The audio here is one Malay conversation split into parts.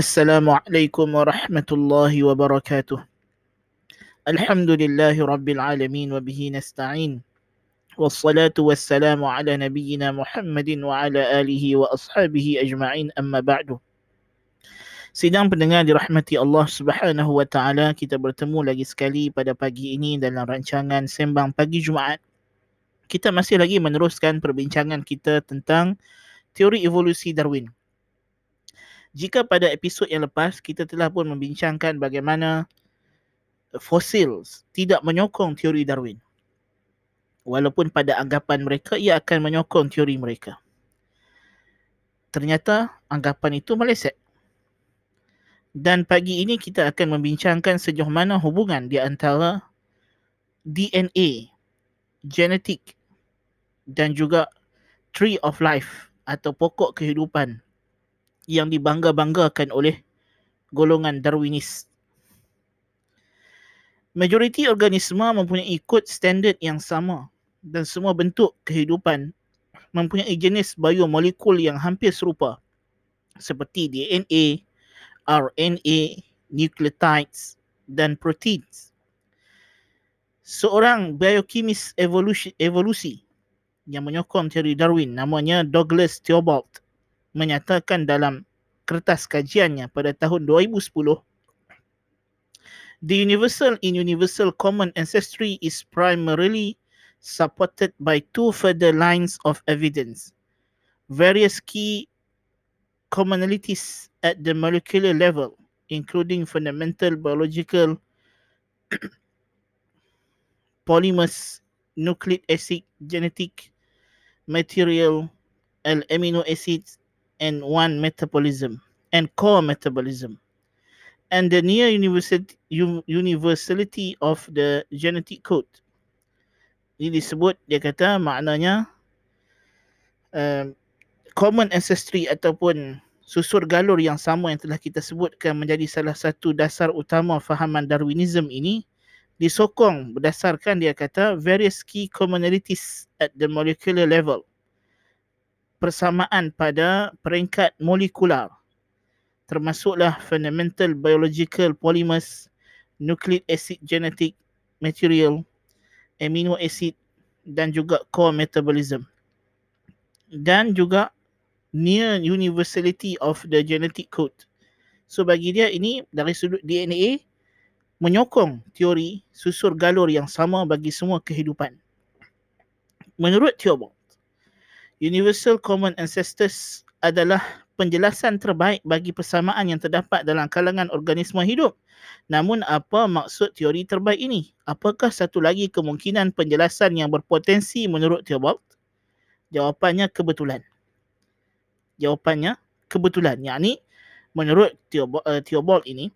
Assalamualaikum warahmatullahi wabarakatuh. Alhamdulillahi rabbil alamin wa bihi nasta'in. Wassalatu wassalamu ala nabiyyina Muhammadin wa ala alihi wa ashabihi ajma'in amma ba'du. Sidang pendengar dirahmati Allah Subhanahu wa taala, kita bertemu lagi sekali pada pagi ini dalam rancangan sembang pagi Jumaat. Kita masih lagi meneruskan perbincangan kita tentang teori evolusi Darwin. Jika pada episod yang lepas kita telah pun membincangkan bagaimana fosil tidak menyokong teori Darwin. Walaupun pada anggapan mereka ia akan menyokong teori mereka. Ternyata anggapan itu meleset. Dan pagi ini kita akan membincangkan sejauh mana hubungan di antara DNA, genetik dan juga tree of life atau pokok kehidupan yang dibangga-banggakan oleh golongan Darwinis. Majoriti organisma mempunyai kod standard yang sama dan semua bentuk kehidupan mempunyai jenis biomolekul yang hampir serupa seperti DNA, RNA, nucleotides dan proteins. Seorang biokimis evolusi, evolusi yang menyokong teori Darwin namanya Douglas Theobald menyatakan dalam kertas kajiannya pada tahun 2010 The universal in universal common ancestry is primarily supported by two further lines of evidence. Various key commonalities at the molecular level, including fundamental biological polymers, nucleic acid, genetic material, and amino acids, and one metabolism and core metabolism. And the near universality, universality of the genetic code. Ini disebut, dia kata maknanya um, common ancestry ataupun susur galur yang sama yang telah kita sebutkan menjadi salah satu dasar utama fahaman Darwinism ini disokong berdasarkan dia kata various key commonalities at the molecular level persamaan pada peringkat molekular termasuklah fundamental biological polymers nucleic acid genetic material amino acid dan juga core metabolism dan juga near universality of the genetic code. So bagi dia ini dari sudut DNA menyokong teori susur galur yang sama bagi semua kehidupan. Menurut Theobald, Universal Common Ancestors adalah penjelasan terbaik bagi persamaan yang terdapat dalam kalangan organisma hidup. Namun apa maksud teori terbaik ini? Apakah satu lagi kemungkinan penjelasan yang berpotensi menurut Theobald? Jawapannya kebetulan jawapannya kebetulan. Yang ni menurut eh, Theobald ini,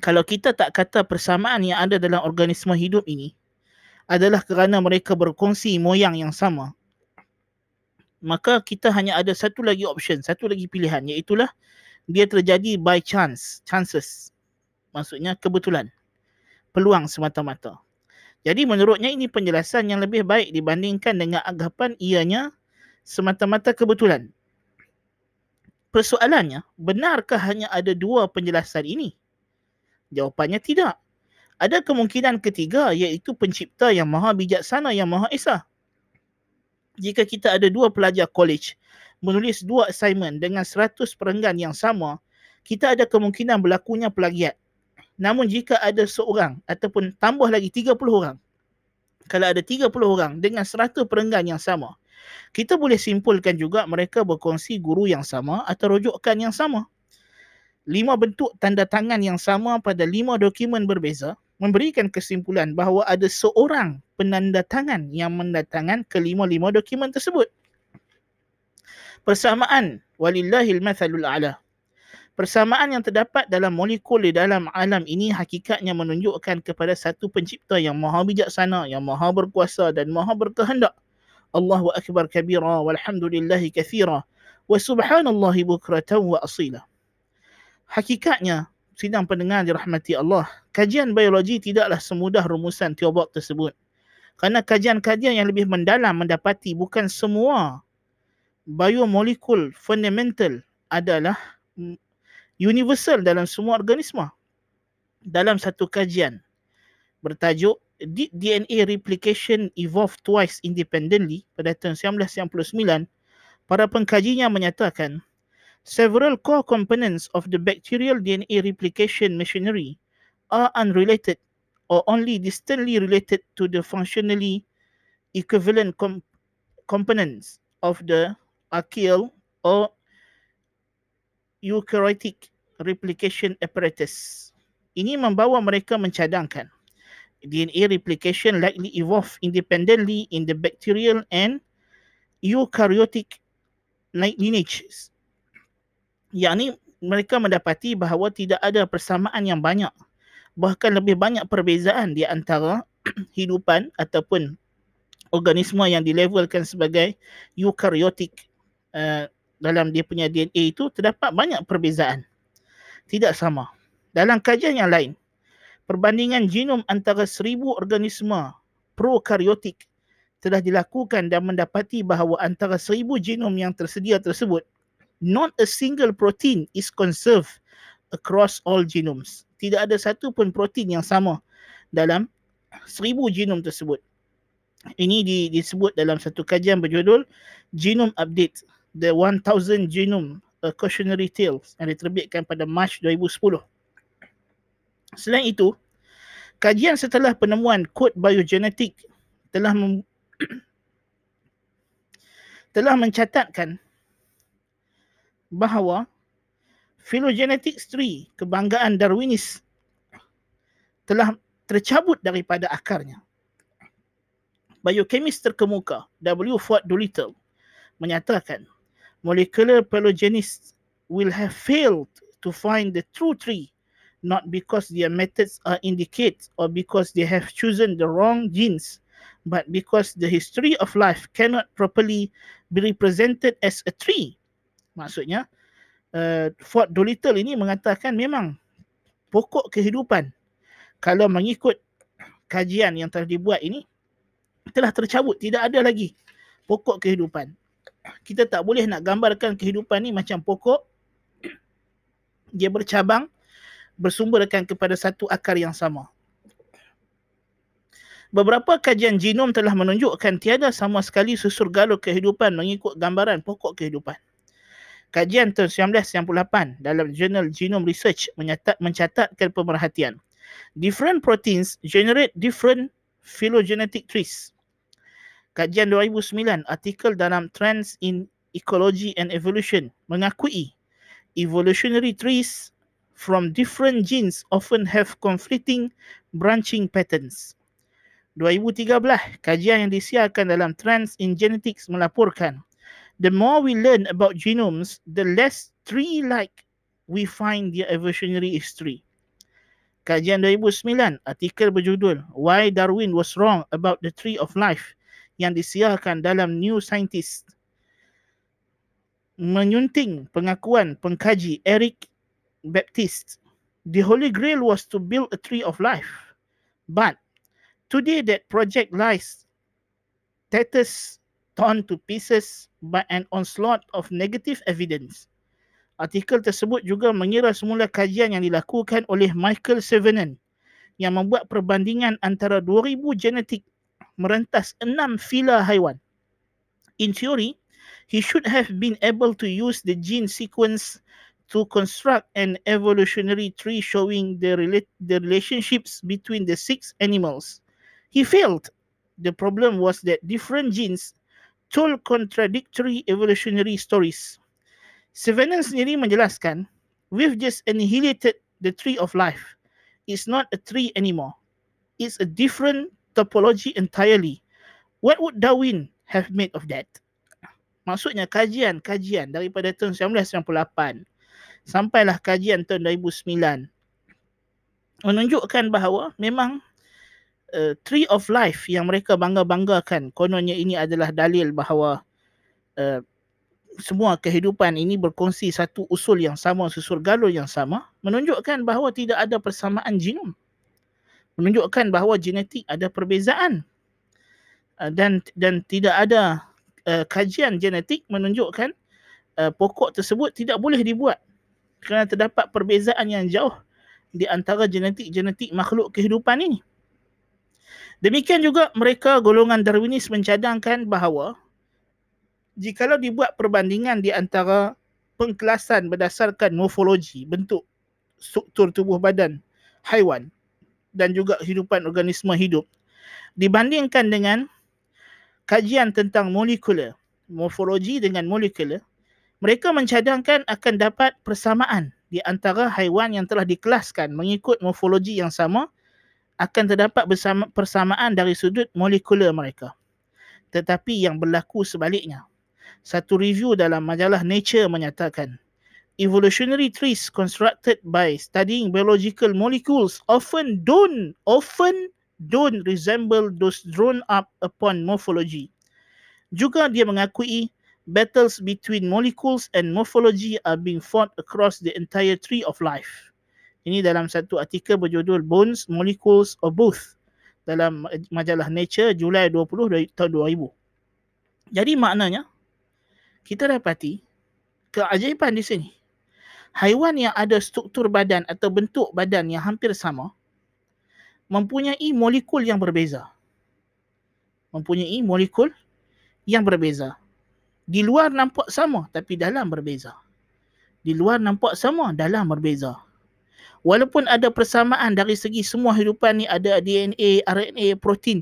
kalau kita tak kata persamaan yang ada dalam organisma hidup ini adalah kerana mereka berkongsi moyang yang sama, maka kita hanya ada satu lagi option, satu lagi pilihan iaitulah dia terjadi by chance, chances. Maksudnya kebetulan. Peluang semata-mata. Jadi menurutnya ini penjelasan yang lebih baik dibandingkan dengan anggapan ianya semata-mata kebetulan persoalannya, benarkah hanya ada dua penjelasan ini? Jawapannya tidak. Ada kemungkinan ketiga iaitu pencipta yang maha bijaksana yang maha esa. Jika kita ada dua pelajar college menulis dua assignment dengan seratus perenggan yang sama, kita ada kemungkinan berlakunya pelagiat. Namun jika ada seorang ataupun tambah lagi 30 orang, kalau ada 30 orang dengan seratus perenggan yang sama, kita boleh simpulkan juga mereka berkongsi guru yang sama atau rujukan yang sama. Lima bentuk tanda tangan yang sama pada lima dokumen berbeza memberikan kesimpulan bahawa ada seorang penanda tangan yang mendatangan kelima-lima dokumen tersebut. Persamaan walillahil mathalul a'la. Persamaan yang terdapat dalam molekul di dalam alam ini hakikatnya menunjukkan kepada satu pencipta yang maha bijaksana, yang maha berkuasa dan maha berkehendak. Allahu akbar kabira walhamdulillahi kathira wa subhanallahi bukratan wa asila. Hakikatnya, sidang pendengar dirahmati Allah, kajian biologi tidaklah semudah rumusan Theobald tersebut. Kerana kajian-kajian yang lebih mendalam mendapati bukan semua biomolekul fundamental adalah universal dalam semua organisma. Dalam satu kajian bertajuk Did DNA Replication Evolve Twice Independently pada tahun 1999, para pengkajinya menyatakan several core components of the bacterial DNA replication machinery are unrelated or only distantly related to the functionally equivalent com- components of the archaeal or eukaryotic replication apparatus. Ini membawa mereka mencadangkan DNA replication likely evolve independently in the bacterial and eukaryotic lineages. Yang ini mereka mendapati bahawa tidak ada persamaan yang banyak bahkan lebih banyak perbezaan di antara hidupan ataupun organisma yang dilabelkan sebagai eukaryotik uh, dalam dia punya DNA itu terdapat banyak perbezaan. Tidak sama. Dalam kajian yang lain, perbandingan genom antara seribu organisma prokaryotik telah dilakukan dan mendapati bahawa antara seribu genom yang tersedia tersebut, not a single protein is conserved across all genomes. Tidak ada satu pun protein yang sama dalam seribu genom tersebut. Ini di, disebut dalam satu kajian berjudul Genome Update, The 1000 Genome A Cautionary Tales yang diterbitkan pada Mac 2010. Selain itu, kajian setelah penemuan kod biogenetik telah mem- telah mencatatkan bahawa phylogenetics tree kebanggaan Darwinis telah tercabut daripada akarnya. Biokemis terkemuka W. Ford Doolittle menyatakan molecular phylogenists will have failed to find the true tree not because their methods are indicate or because they have chosen the wrong genes, but because the history of life cannot properly be represented as a tree. Maksudnya, uh, Fort Dolittle ini mengatakan memang pokok kehidupan kalau mengikut kajian yang telah dibuat ini telah tercabut, tidak ada lagi pokok kehidupan. Kita tak boleh nak gambarkan kehidupan ni macam pokok dia bercabang bersumberkan kepada satu akar yang sama. Beberapa kajian genom telah menunjukkan tiada sama sekali susur galur kehidupan mengikut gambaran pokok kehidupan. Kajian tahun 1998 dalam jurnal Genome Research menyatat, mencatatkan pemerhatian. Different proteins generate different phylogenetic trees. Kajian 2009 artikel dalam Trends in Ecology and Evolution mengakui evolutionary trees from different genes often have conflicting branching patterns. 2013, kajian yang disiarkan dalam Trends in Genetics melaporkan, the more we learn about genomes, the less tree-like we find their evolutionary history. Kajian 2009, artikel berjudul Why Darwin Was Wrong About the Tree of Life yang disiarkan dalam New Scientist menyunting pengakuan pengkaji Eric Baptist, the Holy Grail was to build a tree of life. But today that project lies tatters torn to pieces by an onslaught of negative evidence. Artikel tersebut juga mengira semula kajian yang dilakukan oleh Michael Sevenin yang membuat perbandingan antara 2000 genetik merentas enam fila haiwan. In theory, he should have been able to use the gene sequence to construct an evolutionary tree showing the, rela- the relationships between the six animals. He failed. The problem was that different genes told contradictory evolutionary stories. Sevenin sendiri menjelaskan, we've just annihilated the tree of life. It's not a tree anymore. It's a different topology entirely. What would Darwin have made of that? Maksudnya kajian-kajian daripada tahun 1998 sampailah kajian tahun 2009 menunjukkan bahawa memang uh, tree of life yang mereka bangga-banggakan. Kononnya ini adalah dalil bahawa uh, semua kehidupan ini berkongsi satu usul yang sama, susur galur yang sama menunjukkan bahawa tidak ada persamaan genom menunjukkan bahawa genetik ada perbezaan. Uh, dan dan tidak ada uh, kajian genetik menunjukkan uh, pokok tersebut tidak boleh dibuat kerana terdapat perbezaan yang jauh di antara genetik-genetik makhluk kehidupan ini. Demikian juga mereka golongan Darwinis mencadangkan bahawa jikalau dibuat perbandingan di antara pengkelasan berdasarkan morfologi, bentuk struktur tubuh badan haiwan dan juga kehidupan organisma hidup dibandingkan dengan kajian tentang molekular, morfologi dengan molekular, mereka mencadangkan akan dapat persamaan di antara haiwan yang telah dikelaskan mengikut morfologi yang sama akan terdapat bersama, persamaan dari sudut molekular mereka. Tetapi yang berlaku sebaliknya. Satu review dalam majalah Nature menyatakan evolutionary trees constructed by studying biological molecules often don't often don't resemble those drawn up upon morphology. Juga dia mengakui battles between molecules and morphology are being fought across the entire tree of life. Ini dalam satu artikel berjudul Bones, Molecules or Both dalam majalah Nature Julai 20 tahun 2000. Jadi maknanya kita dapati keajaiban di sini. Haiwan yang ada struktur badan atau bentuk badan yang hampir sama mempunyai molekul yang berbeza. Mempunyai molekul yang berbeza. Di luar nampak sama tapi dalam berbeza. Di luar nampak sama dalam berbeza. Walaupun ada persamaan dari segi semua hidupan ni ada DNA, RNA, protein.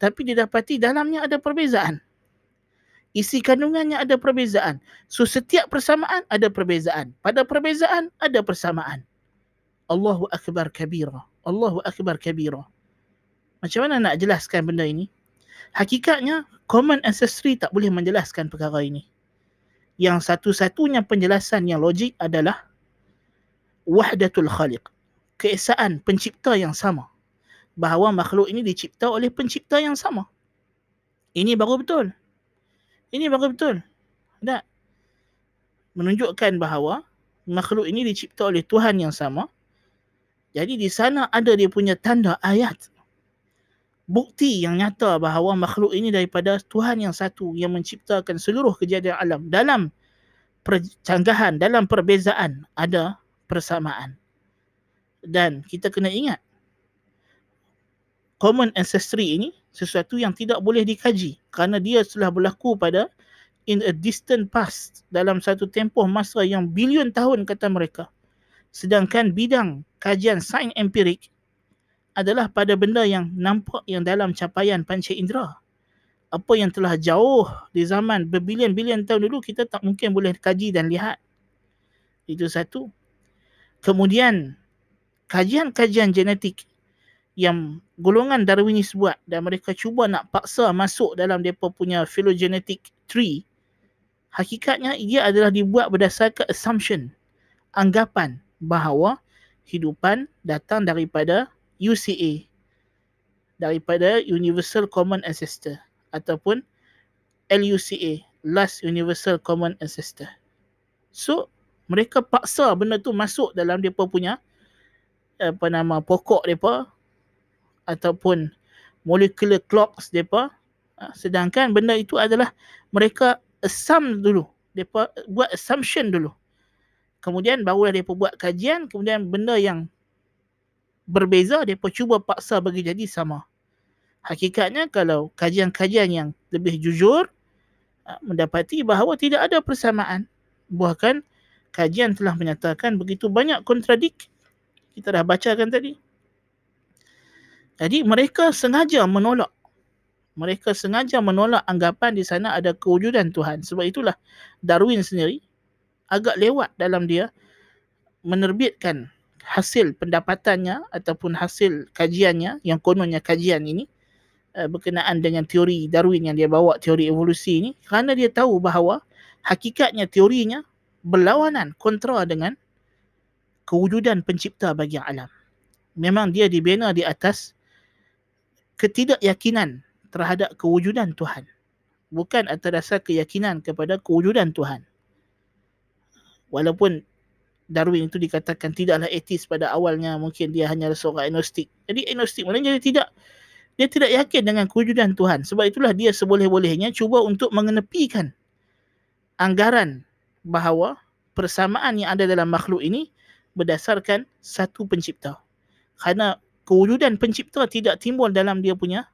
Tapi didapati dalamnya ada perbezaan. Isi kandungannya ada perbezaan. So setiap persamaan ada perbezaan. Pada perbezaan ada persamaan. Allahu Akbar kabira. Allahu Akbar kabira. Macam mana nak jelaskan benda ini? Hakikatnya common ancestry tak boleh menjelaskan perkara ini. Yang satu-satunya penjelasan yang logik adalah wahdatul khaliq. Keesaan pencipta yang sama. Bahawa makhluk ini dicipta oleh pencipta yang sama. Ini baru betul. Ini baru betul. Tak? Menunjukkan bahawa makhluk ini dicipta oleh Tuhan yang sama. Jadi di sana ada dia punya tanda ayat. Bukti yang nyata bahawa makhluk ini daripada Tuhan yang satu yang menciptakan seluruh kejadian alam. Dalam percanggahan, dalam perbezaan ada persamaan. Dan kita kena ingat, common ancestry ini sesuatu yang tidak boleh dikaji kerana dia telah berlaku pada in a distant past dalam satu tempoh masa yang bilion tahun kata mereka. Sedangkan bidang kajian sains empirik adalah pada benda yang nampak yang dalam capaian panca indera. Apa yang telah jauh di zaman berbilion-bilion tahun dulu kita tak mungkin boleh kaji dan lihat. Itu satu. Kemudian kajian-kajian genetik yang golongan Darwinis buat dan mereka cuba nak paksa masuk dalam mereka punya phylogenetic tree hakikatnya ia adalah dibuat berdasarkan assumption anggapan bahawa hidupan datang daripada UCA daripada Universal Common Ancestor ataupun LUCA Last Universal Common Ancestor. So mereka paksa benda tu masuk dalam depa punya apa nama pokok depa ataupun molecular clocks depa. Ha, sedangkan benda itu adalah mereka assume dulu depa buat assumption dulu. Kemudian barulah depa buat kajian kemudian benda yang berbeza depa cuba paksa bagi jadi sama. Hakikatnya kalau kajian-kajian yang lebih jujur ha, mendapati bahawa tidak ada persamaan. Bahkan kajian telah menyatakan begitu banyak kontradik. Kita dah bacakan tadi. Jadi mereka sengaja menolak. Mereka sengaja menolak anggapan di sana ada kewujudan Tuhan. Sebab itulah Darwin sendiri agak lewat dalam dia menerbitkan hasil pendapatannya ataupun hasil kajiannya yang kononnya kajian ini uh, berkenaan dengan teori Darwin yang dia bawa teori evolusi ini kerana dia tahu bahawa hakikatnya teorinya berlawanan kontra dengan kewujudan pencipta bagi alam. Memang dia dibina di atas ketidakyakinan terhadap kewujudan Tuhan. Bukan atas dasar keyakinan kepada kewujudan Tuhan. Walaupun Darwin itu dikatakan tidaklah etis pada awalnya, mungkin dia hanya seorang agnostik. Jadi agnostik maknanya dia tidak dia tidak yakin dengan kewujudan Tuhan. Sebab itulah dia seboleh-bolehnya cuba untuk mengenepikan anggaran bahawa persamaan yang ada dalam makhluk ini berdasarkan satu pencipta. Kerana kewujudan pencipta tidak timbul dalam dia punya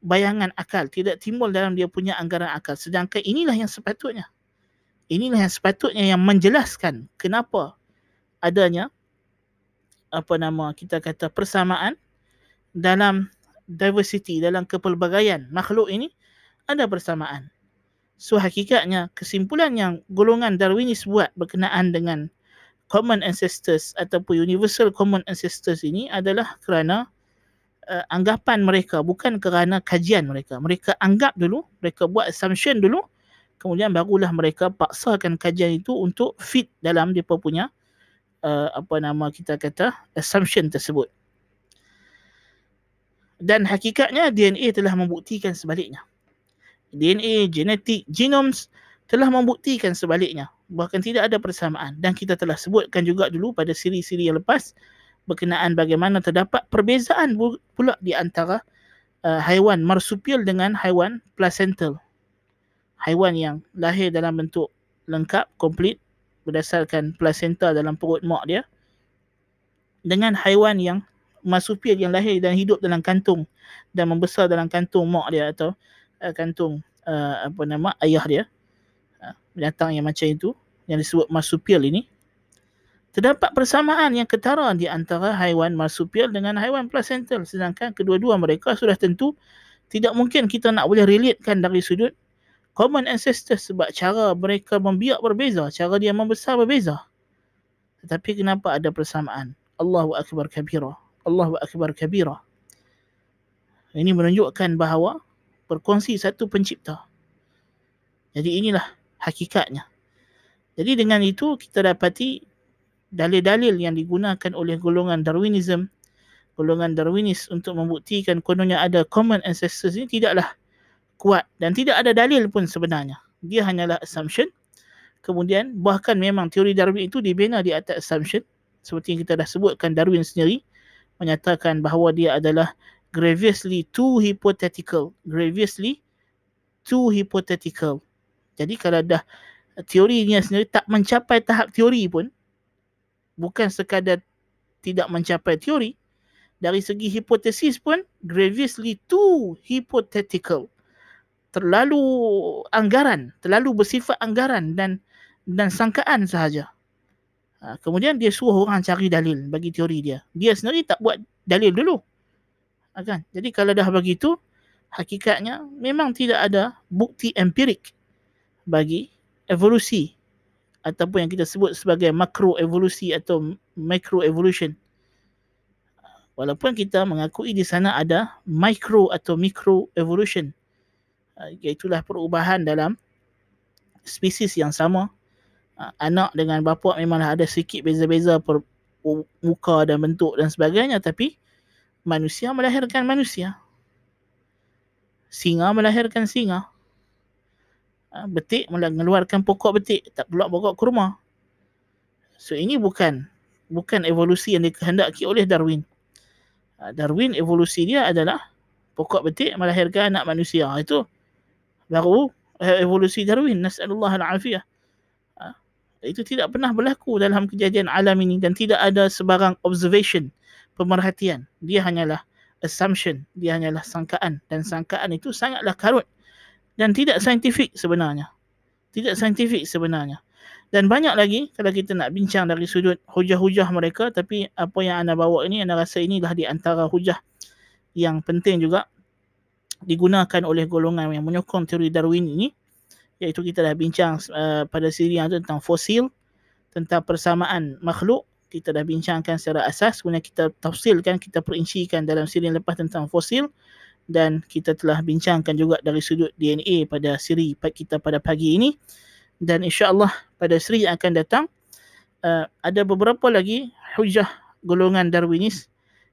bayangan akal, tidak timbul dalam dia punya anggaran akal. Sedangkan inilah yang sepatutnya. Inilah yang sepatutnya yang menjelaskan kenapa adanya apa nama kita kata persamaan dalam diversity dalam kepelbagaian makhluk ini ada persamaan. So hakikatnya kesimpulan yang golongan Darwinis buat berkenaan dengan common ancestors ataupun universal common ancestors ini adalah kerana uh, anggapan mereka bukan kerana kajian mereka. Mereka anggap dulu, mereka buat assumption dulu kemudian barulah mereka paksakan kajian itu untuk fit dalam depa punya uh, apa nama kita kata assumption tersebut. Dan hakikatnya DNA telah membuktikan sebaliknya. DNA, genetik, genomes telah membuktikan sebaliknya. Bahkan tidak ada persamaan. Dan kita telah sebutkan juga dulu pada siri-siri yang lepas berkenaan bagaimana terdapat perbezaan pula di antara uh, haiwan marsupial dengan haiwan placental. Haiwan yang lahir dalam bentuk lengkap komplit berdasarkan placenta dalam perut mak dia dengan haiwan yang marsupial yang lahir dan hidup dalam kantung dan membesar dalam kantung mak dia atau uh, kantung uh, apa nama ayah dia. Binatang yang macam itu yang disebut marsupial ini. Terdapat persamaan yang ketara di antara haiwan marsupial dengan haiwan placental sedangkan kedua-dua mereka sudah tentu tidak mungkin kita nak boleh relatekan dari sudut common ancestors sebab cara mereka membiak berbeza cara dia membesar berbeza. Tetapi kenapa ada persamaan? Allahu akbar kabira. Allahu akbar kabira. Ini menunjukkan bahawa berkongsi satu pencipta jadi inilah hakikatnya. Jadi dengan itu kita dapati dalil-dalil yang digunakan oleh golongan Darwinism, golongan Darwinis untuk membuktikan kononnya ada common ancestors ini tidaklah kuat dan tidak ada dalil pun sebenarnya. Dia hanyalah assumption. Kemudian bahkan memang teori Darwin itu dibina di atas assumption. Seperti yang kita dah sebutkan Darwin sendiri menyatakan bahawa dia adalah grievously too hypothetical. Grievously too hypothetical. Jadi kalau dah teorinya sendiri tak mencapai tahap teori pun bukan sekadar tidak mencapai teori dari segi hipotesis pun grievously too hypothetical terlalu anggaran terlalu bersifat anggaran dan dan sangkaan sahaja ha, kemudian dia suruh orang cari dalil bagi teori dia dia sendiri tak buat dalil dulu kan jadi kalau dah begitu hakikatnya memang tidak ada bukti empirik bagi evolusi ataupun yang kita sebut sebagai makro evolusi atau micro evolution. Walaupun kita mengakui di sana ada micro atau micro evolution. Ah, Iaitulah perubahan dalam spesies yang sama. Ah, anak dengan bapa memanglah ada sedikit beza-beza per muka dan bentuk dan sebagainya tapi manusia melahirkan manusia. Singa melahirkan singa. Ha, betik mengeluarkan pokok betik. Tak pula pokok kurma. So ini bukan bukan evolusi yang dikehendaki oleh Darwin. Ha, Darwin evolusi dia adalah pokok betik melahirkan anak manusia. Itu baru eh, evolusi Darwin. Nasallallahu alafiyah. Ha, itu tidak pernah berlaku dalam kejadian alam ini dan tidak ada sebarang observation pemerhatian dia hanyalah assumption dia hanyalah sangkaan dan sangkaan itu sangatlah karut dan tidak saintifik sebenarnya. Tidak saintifik sebenarnya. Dan banyak lagi kalau kita nak bincang dari sudut hujah-hujah mereka tapi apa yang anda bawa ini anda rasa inilah di antara hujah yang penting juga digunakan oleh golongan yang menyokong teori Darwin ini iaitu kita dah bincang uh, pada siri yang tentang fosil tentang persamaan makhluk kita dah bincangkan secara asas kemudian kita tafsilkan kita perincikan dalam siri yang lepas tentang fosil dan kita telah bincangkan juga dari sudut DNA pada siri kita pada pagi ini. Dan insya-Allah pada siri yang akan datang uh, ada beberapa lagi hujah golongan Darwinis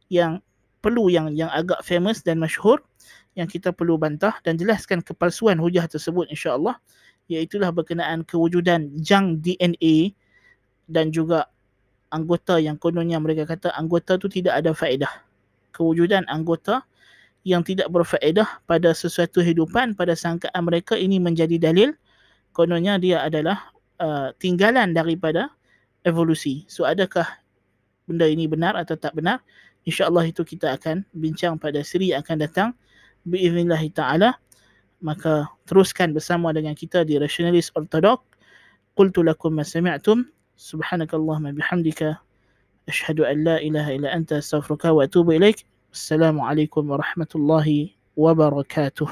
yang perlu yang yang agak famous dan masyhur yang kita perlu bantah dan jelaskan kepalsuan hujah tersebut insya-Allah iaitu berkenaan kewujudan jang DNA dan juga anggota yang kononnya mereka kata anggota tu tidak ada faedah kewujudan anggota yang tidak berfaedah pada sesuatu hidupan pada sangkaan mereka ini menjadi dalil kononnya dia adalah uh, tinggalan daripada evolusi. So adakah benda ini benar atau tak benar? InsyaAllah itu kita akan bincang pada siri yang akan datang. Biiznillahi ta'ala. Maka teruskan bersama dengan kita di Rationalist Orthodox. Qultu lakum ma sami'tum. سبحانك اللهم بحمدك أشهد أن لا إله إلا أنت أستغفرك وأتوب إليك. السلام عليكم ورحمة الله وبركاته.